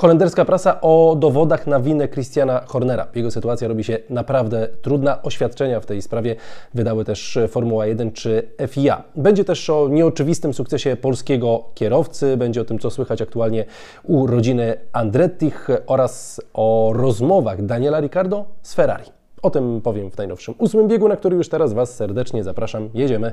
Holenderska prasa o dowodach na winę Christiana Hornera. Jego sytuacja robi się naprawdę trudna. Oświadczenia w tej sprawie wydały też Formuła 1 czy FIA. Będzie też o nieoczywistym sukcesie polskiego kierowcy, będzie o tym, co słychać aktualnie u rodziny Andrettich oraz o rozmowach Daniela Ricardo z Ferrari. O tym powiem w najnowszym ósmym biegu, na który już teraz Was serdecznie zapraszam. Jedziemy.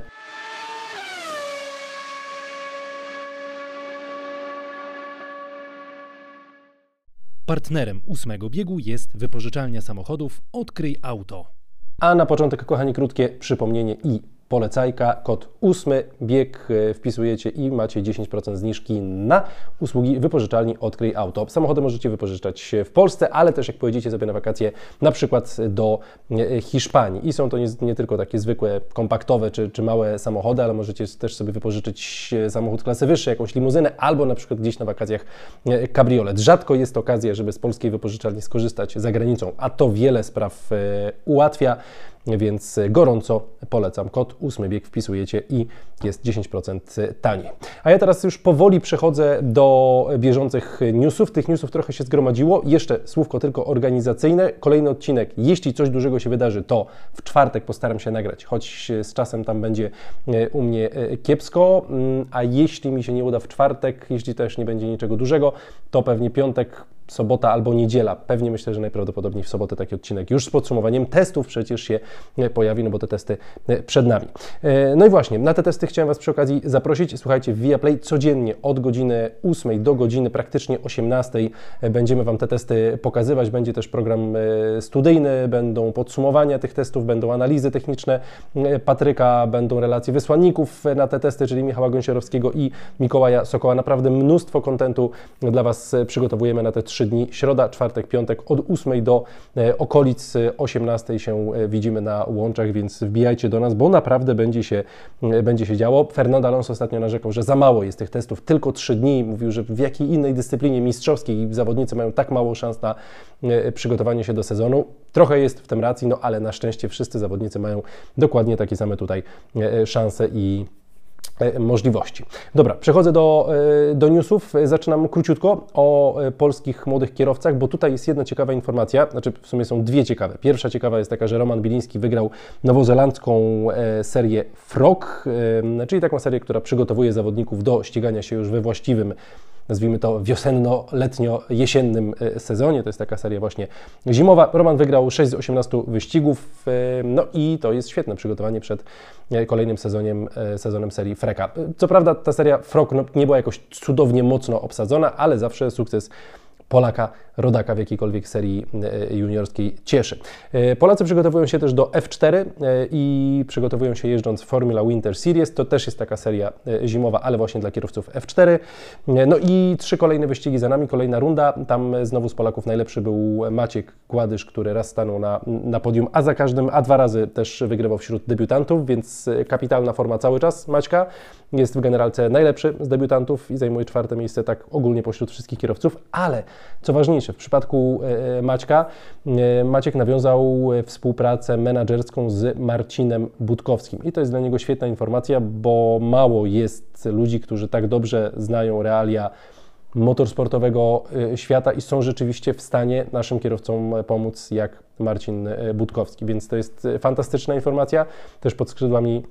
Partnerem ósmego biegu jest wypożyczalnia samochodów Odkryj Auto. A na początek, kochani, krótkie przypomnienie i polecajka, kod ósmy bieg e, wpisujecie i macie 10% zniżki na usługi wypożyczalni Odkryj Auto. Samochody możecie wypożyczać w Polsce, ale też jak pojedziecie sobie na wakacje na przykład do e, Hiszpanii i są to nie, nie tylko takie zwykłe, kompaktowe czy, czy małe samochody, ale możecie też sobie wypożyczyć e, samochód klasy wyższej, jakąś limuzynę albo na przykład gdzieś na wakacjach kabriolet. Rzadko jest okazja, żeby z polskiej wypożyczalni skorzystać za granicą, a to wiele spraw ułatwia więc gorąco polecam. Kod 8 bieg wpisujecie i jest 10% taniej. A ja teraz już powoli przechodzę do bieżących newsów. Tych newsów trochę się zgromadziło. Jeszcze słówko tylko organizacyjne. Kolejny odcinek, jeśli coś dużego się wydarzy, to w czwartek postaram się nagrać, choć z czasem tam będzie e, u mnie e, kiepsko, mm, a jeśli mi się nie uda w czwartek, jeśli też nie będzie niczego dużego, to pewnie piątek sobota albo niedziela. Pewnie myślę, że najprawdopodobniej w sobotę taki odcinek już z podsumowaniem testów przecież się e, pojawi, no bo te testy e, przed nami. E, no i właśnie, na te testy chciałem Was przy okazji zaprosić. Słuchajcie, w Viaplay codziennie od godziny 8 do godziny praktycznie 18 będziemy Wam te testy pokazywać. Będzie też program studyjny, będą podsumowania tych testów, będą analizy techniczne Patryka, będą relacje wysłanników na te testy, czyli Michała Gąsiorowskiego i Mikołaja Sokoła. Naprawdę mnóstwo kontentu dla Was przygotowujemy na te trzy 3 dni, środa, czwartek, piątek od 8 do e, okolic 18 się e, widzimy na łączach, więc wbijajcie do nas, bo naprawdę będzie się, e, będzie się działo. Fernando Alonso ostatnio narzekał, że za mało jest tych testów, tylko 3 dni. Mówił, że w jakiej innej dyscyplinie mistrzowskiej zawodnicy mają tak mało szans na przygotowanie się do sezonu. Trochę jest w tym racji, no ale na szczęście wszyscy zawodnicy mają dokładnie takie same tutaj szanse i E, możliwości. Dobra, przechodzę do, e, do newsów. Zaczynam króciutko o e, polskich młodych kierowcach, bo tutaj jest jedna ciekawa informacja, znaczy w sumie są dwie ciekawe. Pierwsza ciekawa jest taka, że Roman Biliński wygrał nowozelandzką serię Frog, czyli taką serię, która przygotowuje zawodników do ścigania się już we właściwym nazwijmy to wiosenno-letnio-jesiennym e, sezonie. To jest taka seria właśnie zimowa. Roman wygrał 6 z 18 wyścigów, e, no i to jest świetne przygotowanie przed e, kolejnym sezoniem, sezonem serii Freka. Co prawda ta seria Frog no, nie była jakoś cudownie mocno obsadzona, ale zawsze sukces Polaka, rodaka w jakiejkolwiek serii e, juniorskiej cieszy. E, Polacy przygotowują się też do F4 e, i przygotowują się jeżdżąc Formula Winter Series. To też jest taka seria zimowa, ale właśnie dla kierowców F4. No i trzy kolejne wyścigi za nami, kolejna runda. Tam znowu z Polaków najlepszy był Maciek Kładysz, który raz stanął na, na podium, a za każdym, a dwa razy też wygrywał wśród debiutantów, więc kapitalna forma cały czas Maćka. Jest w generalce najlepszy z debiutantów i zajmuje czwarte miejsce tak ogólnie pośród wszystkich kierowców, ale co ważniejsze, w przypadku e, e, Maćka, e, Maciek nawiązał współpracę menedżerską z Marcinem Budkowskim i to jest dla niego świetna informacja, bo mało jest ludzi, którzy tak dobrze znają realia motorsportowego świata i są rzeczywiście w stanie naszym kierowcom pomóc, jak Marcin Budkowski. Więc to jest fantastyczna informacja. Też pod skrzydłami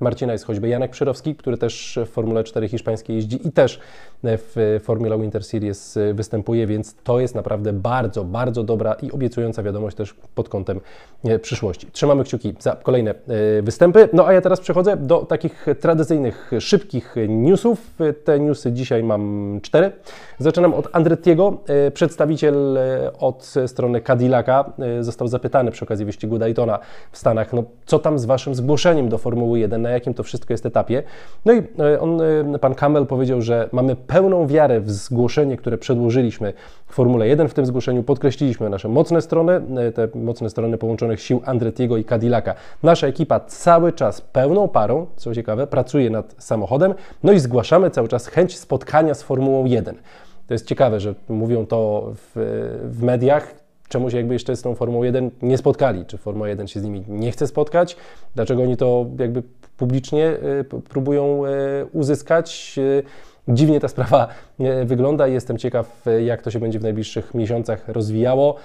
Marcina jest choćby Janek Przyrowski, który też w Formule 4 hiszpańskiej jeździ i też w Formula Winter Series występuje, więc to jest naprawdę bardzo, bardzo dobra i obiecująca wiadomość też pod kątem e, przyszłości. Trzymamy kciuki za kolejne e, występy. No a ja teraz przechodzę do takich tradycyjnych, szybkich newsów. Te newsy dzisiaj mam cztery. Zaczynam od Andrettiego. E, przedstawiciel od strony Cadillaca został zapytany przy okazji wyścigu Daytona w Stanach, no co tam z Waszym zgłoszeniem do Formuły 1, na jakim to wszystko jest etapie. No i on, pan Kamel powiedział, że mamy pełną wiarę w zgłoszenie, które przedłożyliśmy w Formule 1. W tym zgłoszeniu podkreśliliśmy nasze mocne strony, e, te mocne strony połączonych sił Andretiego i Cadillaca. Nasza ekipa cały czas pełną parą, co ciekawe, pracuje nad samochodem, no i zgłaszamy cały czas chęć spotkania z Formułą 1. To jest ciekawe, że mówią to w, w mediach, czemu się jakby jeszcze z tą Formułą 1 nie spotkali, czy Formuła 1 się z nimi nie chce spotkać, dlaczego oni to jakby publicznie e, próbują e, uzyskać. Dziwnie ta sprawa wygląda. Jestem ciekaw, jak to się będzie w najbliższych miesiącach rozwijało.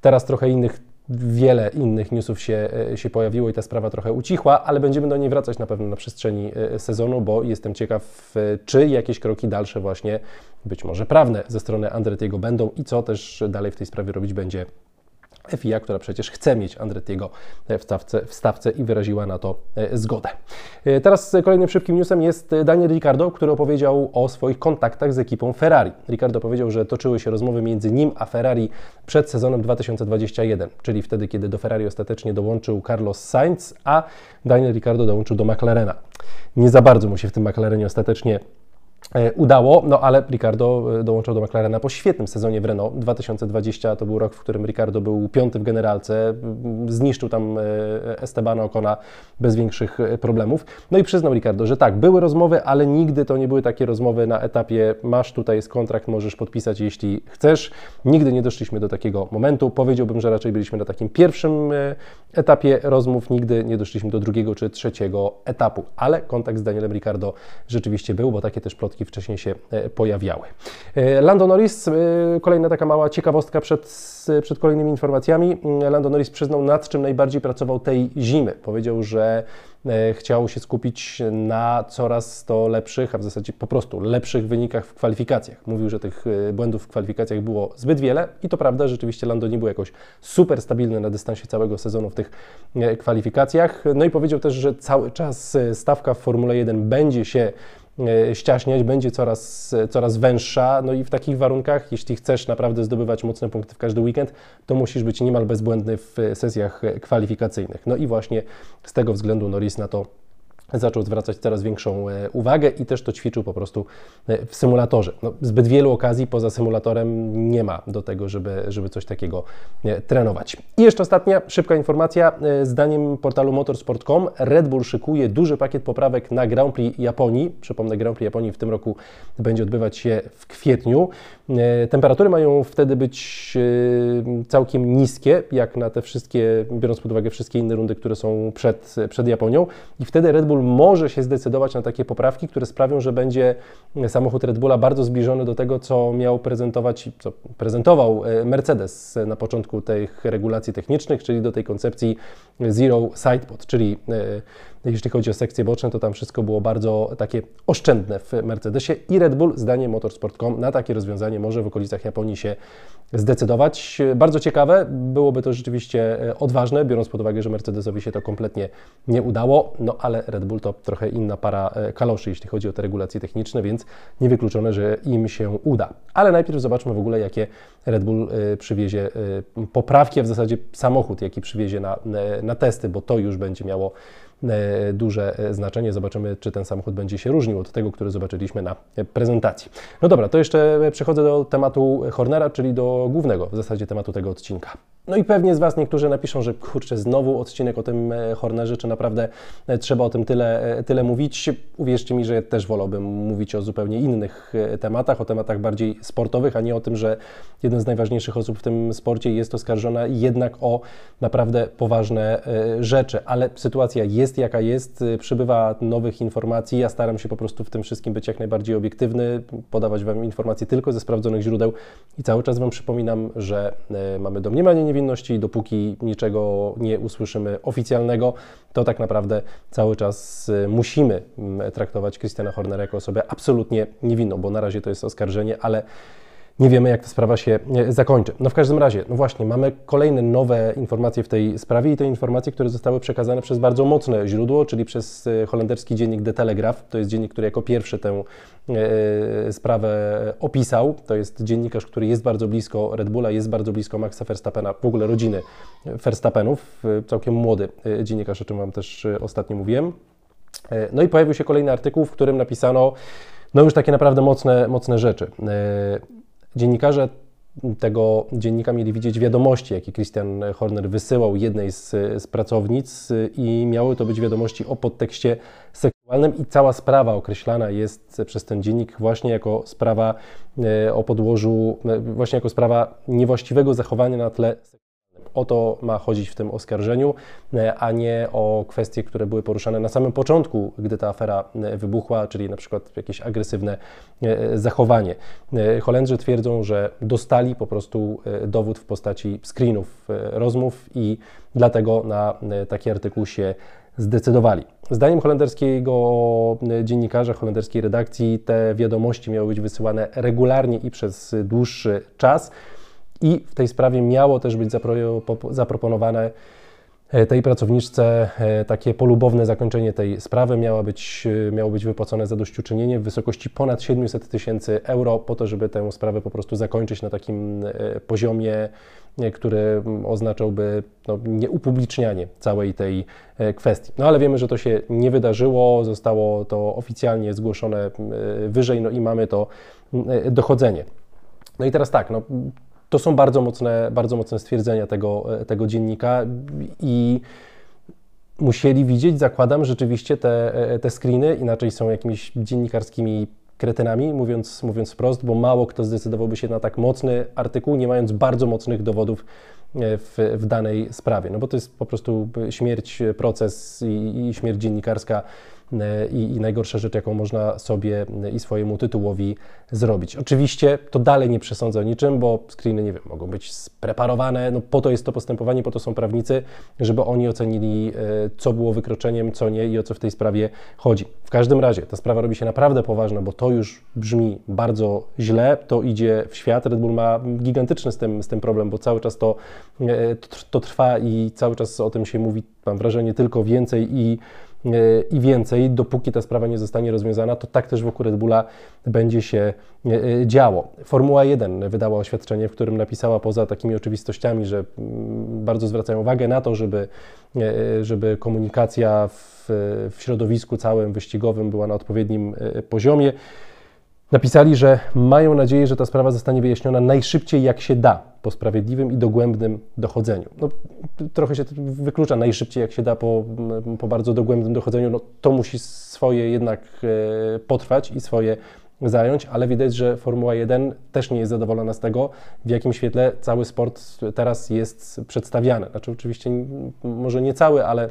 Teraz trochę innych wiele innych newsów się, się pojawiło i ta sprawa trochę ucichła, ale będziemy do niej wracać na pewno na przestrzeni sezonu, bo jestem ciekaw, czy jakieś kroki dalsze właśnie, być może prawne, ze strony Andretiego będą i co też dalej w tej sprawie robić będzie FIA, która przecież chce mieć Andrettiego w stawce, w stawce i wyraziła na to e, zgodę. E, teraz kolejnym szybkim newsem jest Daniel Ricciardo, który opowiedział o swoich kontaktach z ekipą Ferrari. Ricciardo powiedział, że toczyły się rozmowy między nim a Ferrari przed sezonem 2021, czyli wtedy, kiedy do Ferrari ostatecznie dołączył Carlos Sainz, a Daniel Ricciardo dołączył do McLarena. Nie za bardzo mu się w tym McLarenie ostatecznie udało, no ale Ricardo e, dołączył do McLarena po świetnym sezonie w Renault. 2020 to był rok, w którym Ricardo był piąty w generalce, zniszczył tam e, Estebana Ocona bez większych problemów. No i przyznał Ricardo, że tak, były rozmowy, ale nigdy to nie były takie rozmowy na etapie masz tutaj jest kontrakt, możesz podpisać jeśli chcesz. Nigdy nie doszliśmy do takiego momentu. Powiedziałbym, że raczej byliśmy na takim pierwszym etapie rozmów, nigdy nie doszliśmy do drugiego czy trzeciego etapu, ale kontakt z Danielem Ricardo rzeczywiście był, bo takie też plotki plotki wcześniej się e, pojawiały. E, Lando Norris, e, kolejna taka mała ciekawostka przed, przed kolejnymi informacjami. Lando Norris przyznał, nad czym najbardziej pracował tej zimy. Powiedział, że chciał się skupić na coraz to lepszych, a w zasadzie po prostu lepszych wynikach w kwalifikacjach. Mówił, że tych błędów w kwalifikacjach było zbyt wiele i to prawda, rzeczywiście Lando nie był jakoś super stabilny na dystansie całego sezonu w tych kwalifikacjach. No i powiedział też, że cały czas stawka w Formule 1 będzie się ściaśniać, będzie coraz, coraz węższa. No i w takich warunkach, jeśli chcesz naprawdę zdobywać mocne punkty w każdy weekend, to musisz być niemal bezbłędny w sesjach kwalifikacyjnych. No i właśnie z tego względu Norris na to zaczął zwracać coraz większą e, uwagę i też to ćwiczył po prostu e, w symulatorze. No, zbyt wielu okazji poza symulatorem nie ma do tego, żeby, żeby coś takiego e, trenować. I jeszcze ostatnia szybka informacja. Zdaniem portalu motorsport.com Red Bull szykuje duży pakiet poprawek na Grand Prix Japonii. Przypomnę, Grand Prix Japonii w tym roku będzie odbywać się w kwietniu. Temperatury mają wtedy być całkiem niskie, jak na te wszystkie, biorąc pod uwagę wszystkie inne rundy, które są przed, przed Japonią. I wtedy Red Bull może się zdecydować na takie poprawki, które sprawią, że będzie samochód Red Bulla bardzo zbliżony do tego, co miał prezentować, co prezentował e, Mercedes na początku tych regulacji technicznych, czyli do tej koncepcji Zero Sidepod, czyli e, jeśli chodzi o sekcje boczne, to tam wszystko było bardzo takie oszczędne w Mercedesie i Red Bull, zdaniem motorsport.com, na takie rozwiązanie może w okolicach Japonii się zdecydować. Bardzo ciekawe, byłoby to rzeczywiście e, odważne, biorąc pod uwagę, że Mercedesowi się to kompletnie nie udało, no ale Red Bull to trochę inna para e, kaloszy, jeśli chodzi o te regulacje techniczne, więc niewykluczone, że im się uda. Ale najpierw zobaczmy w ogóle, jakie Red Bull e, przywiezie poprawki, a w zasadzie samochód, jaki przywiezie na, na testy, bo to już będzie miało duże e, znaczenie. Zobaczymy, czy ten samochód będzie się różnił od tego, który zobaczyliśmy na prezentacji. No dobra, to jeszcze przechodzę do tematu Hornera, czyli do głównego w zasadzie tematu tego odcinka. No i pewnie z Was niektórzy napiszą, że kurczę, znowu odcinek o tym e, Hornerze, czy naprawdę trzeba o tym tyle, tyle mówić. Uwierzcie mi, że ja też wolałbym mówić o zupełnie innych tematach, o tematach bardziej sportowych, a nie o tym, że jeden z najważniejszych osób w tym sporcie jest oskarżona jednak o naprawdę poważne rzeczy, ale sytuacja jest jest jaka jest, y, przybywa nowych informacji. Ja staram się po prostu w tym wszystkim być jak najbardziej obiektywny, podawać Wam informacje tylko ze sprawdzonych źródeł i cały czas Wam przypominam, że y, mamy domniemanie niewinności dopóki niczego nie usłyszymy oficjalnego, to tak naprawdę cały czas y, musimy mm, traktować Christiana Hornera jako osobę absolutnie niewinną, bo na razie to jest oskarżenie, ale nie wiemy, jak ta sprawa się e, zakończy. No w każdym razie, no właśnie, mamy kolejne nowe informacje w tej sprawie i te informacje, które zostały przekazane przez bardzo mocne źródło, czyli przez e, holenderski dziennik De Telegraph. To jest dziennik, który jako pierwszy tę e, sprawę opisał. To jest dziennikarz, który jest bardzo blisko Red Bulla, jest bardzo blisko Maxa Verstappena, w ogóle rodziny Verstappenów. Całkiem młody dziennikarz, o czym Wam też ostatnio mówiłem. No i pojawił się kolejny artykuł, w którym napisano no już takie naprawdę mocne, mocne rzeczy. Dziennikarze tego dziennika mieli widzieć wiadomości, jakie Christian Horner wysyłał jednej z, z, pracownic i miały to być wiadomości o podtekście seksualnym i cała sprawa określana jest przez ten dziennik właśnie jako sprawa e, o podłożu, e, właśnie jako sprawa niewłaściwego zachowania na tle seksualnym. O to ma chodzić w tym oskarżeniu, a nie o kwestie, które były poruszane na samym początku, gdy ta afera wybuchła, czyli na przykład jakieś agresywne zachowanie. Holendrzy twierdzą, że dostali po prostu dowód w postaci screenów rozmów i dlatego na taki artykuł się zdecydowali. Zdaniem holenderskiego dziennikarza, holenderskiej redakcji, te wiadomości miały być wysyłane regularnie i przez dłuższy czas. I w tej sprawie miało też być zaproponowane e, tej pracowniczce e, takie polubowne zakończenie tej sprawy. Miało być, e, miało być wypłacone zadośćuczynienie w wysokości ponad 700 tysięcy euro po to, żeby tę sprawę po prostu zakończyć na takim poziomie który oznaczałby no, nieupublicznianie całej tej kwestii. No ale wiemy, że to się nie wydarzyło, zostało to oficjalnie zgłoszone e, wyżej, no i mamy to e, dochodzenie. No i teraz tak, no, to są bardzo mocne, bardzo mocne stwierdzenia tego, tego dziennika i musieli widzieć, zakładam, rzeczywiście te, te screeny, inaczej są jakimiś dziennikarskimi kretynami, mówiąc, mówiąc wprost, bo mało kto zdecydowałby się na tak mocny artykuł, nie mając bardzo mocnych dowodów e, w, w danej sprawie. No bo to jest po prostu śmierć, proces i, i śmierć dziennikarska E, i, i najgorsza rzecz, jaką można sobie e, i swojemu tytułowi zrobić. Oczywiście to dalej nie przesądza o niczym, bo screeny, nie wiem, mogą być spreparowane, no po to jest to postępowanie, po to są prawnicy, żeby oni ocenili, e, co było wykroczeniem, co nie i o co w tej sprawie chodzi. W każdym razie ta sprawa robi się naprawdę poważna, bo to już brzmi bardzo źle, to idzie w świat. Red Bull ma gigantyczny z tym, z tym problem, bo cały czas to, to trwa i cały czas o tym się mówi, mam wrażenie, tylko więcej i E, i więcej, dopóki ta sprawa nie zostanie rozwiązana, to tak też wokół Red Bulla będzie się e, e, działo. Formuła 1 wydała oświadczenie, w którym napisała poza takimi oczywistościami, że mm, bardzo zwracają uwagę na to, żeby, żeby komunikacja w, w środowisku całym wyścigowym była na odpowiednim poziomie. Napisali, że mają nadzieję, że ta sprawa zostanie wyjaśniona najszybciej jak się da po sprawiedliwym i dogłębnym dochodzeniu. No, trochę się wyklucza najszybciej jak się da po, po bardzo dogłębnym dochodzeniu. No, to musi swoje jednak e, potrwać i swoje zająć, ale widać, że Formuła 1 też nie jest zadowolona z tego, w jakim świetle cały sport teraz jest przedstawiany. Znaczy, oczywiście może nie cały, ale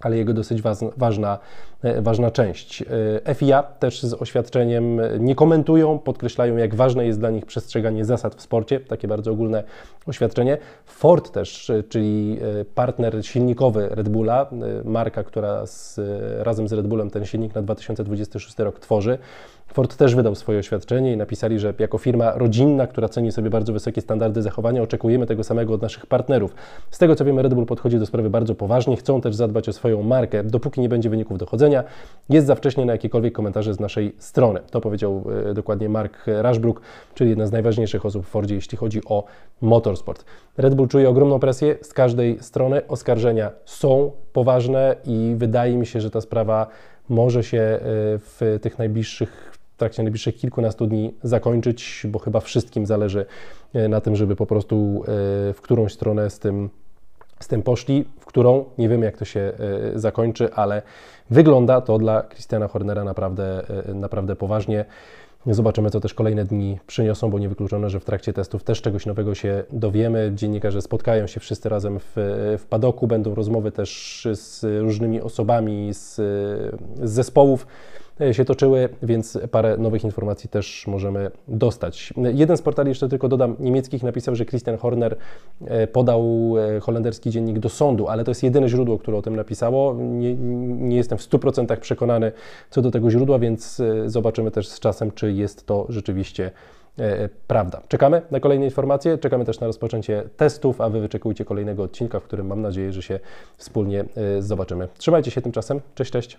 ale jego dosyć ważna, e, ważna część. E, FIA też z oświadczeniem nie komentują, podkreślają, jak ważne jest dla nich przestrzeganie zasad w sporcie, takie bardzo ogólne oświadczenie. Ford też, e, czyli partner silnikowy Red Bulla, marka, która z, razem z Red Bullem ten silnik na 2026 rok tworzy, Ford też wydał swoje oświadczenie i napisali, że jako firma rodzinna, która ceni sobie bardzo wysokie standardy zachowania, oczekujemy tego samego od naszych partnerów. Z tego co wiemy, Red Bull podchodzi do sprawy bardzo poważnie, chcą też zadbać o swoją markę. Dopóki nie będzie wyników dochodzenia, jest za wcześnie na jakiekolwiek komentarze z naszej strony. To powiedział e, dokładnie Mark Rashbrook, czyli jedna z najważniejszych osób w Fordzie, jeśli chodzi o motorsport. Red Bull czuje ogromną presję z każdej strony. Oskarżenia są poważne i wydaje mi się, że ta sprawa może się e, w tych najbliższych trakcie najbliższych kilkunastu dni zakończyć, bo chyba wszystkim zależy e, na tym, żeby po prostu e, w którąś stronę z tym, z tym poszli, w którą nie wiemy, jak to się e, zakończy, ale wygląda to dla Christiana Hornera naprawdę, naprawdę poważnie. Zobaczymy, co też kolejne dni przyniosą, bo niewykluczone, że w trakcie testów też czegoś nowego się dowiemy. Dziennikarze spotkają się wszyscy razem w, w padoku, będą rozmowy też z różnymi osobami z, z zespołów się toczyły, więc parę nowych informacji też możemy dostać. Jeden z portali, jeszcze tylko dodam, niemieckich napisał, że Christian Horner e, podał e, holenderski dziennik do sądu, ale to jest jedyne źródło, które o tym napisało. Nie, nie jestem w 100% przekonany co do tego źródła, więc zobaczymy też z czasem, czy jest to rzeczywiście prawda. Czekamy na kolejne informacje, czekamy też na rozpoczęcie testów, a Wy wyczekujcie kolejnego odcinka, w którym mam nadzieję, że się wspólnie zobaczymy. Trzymajcie się tymczasem. Cześć, cześć.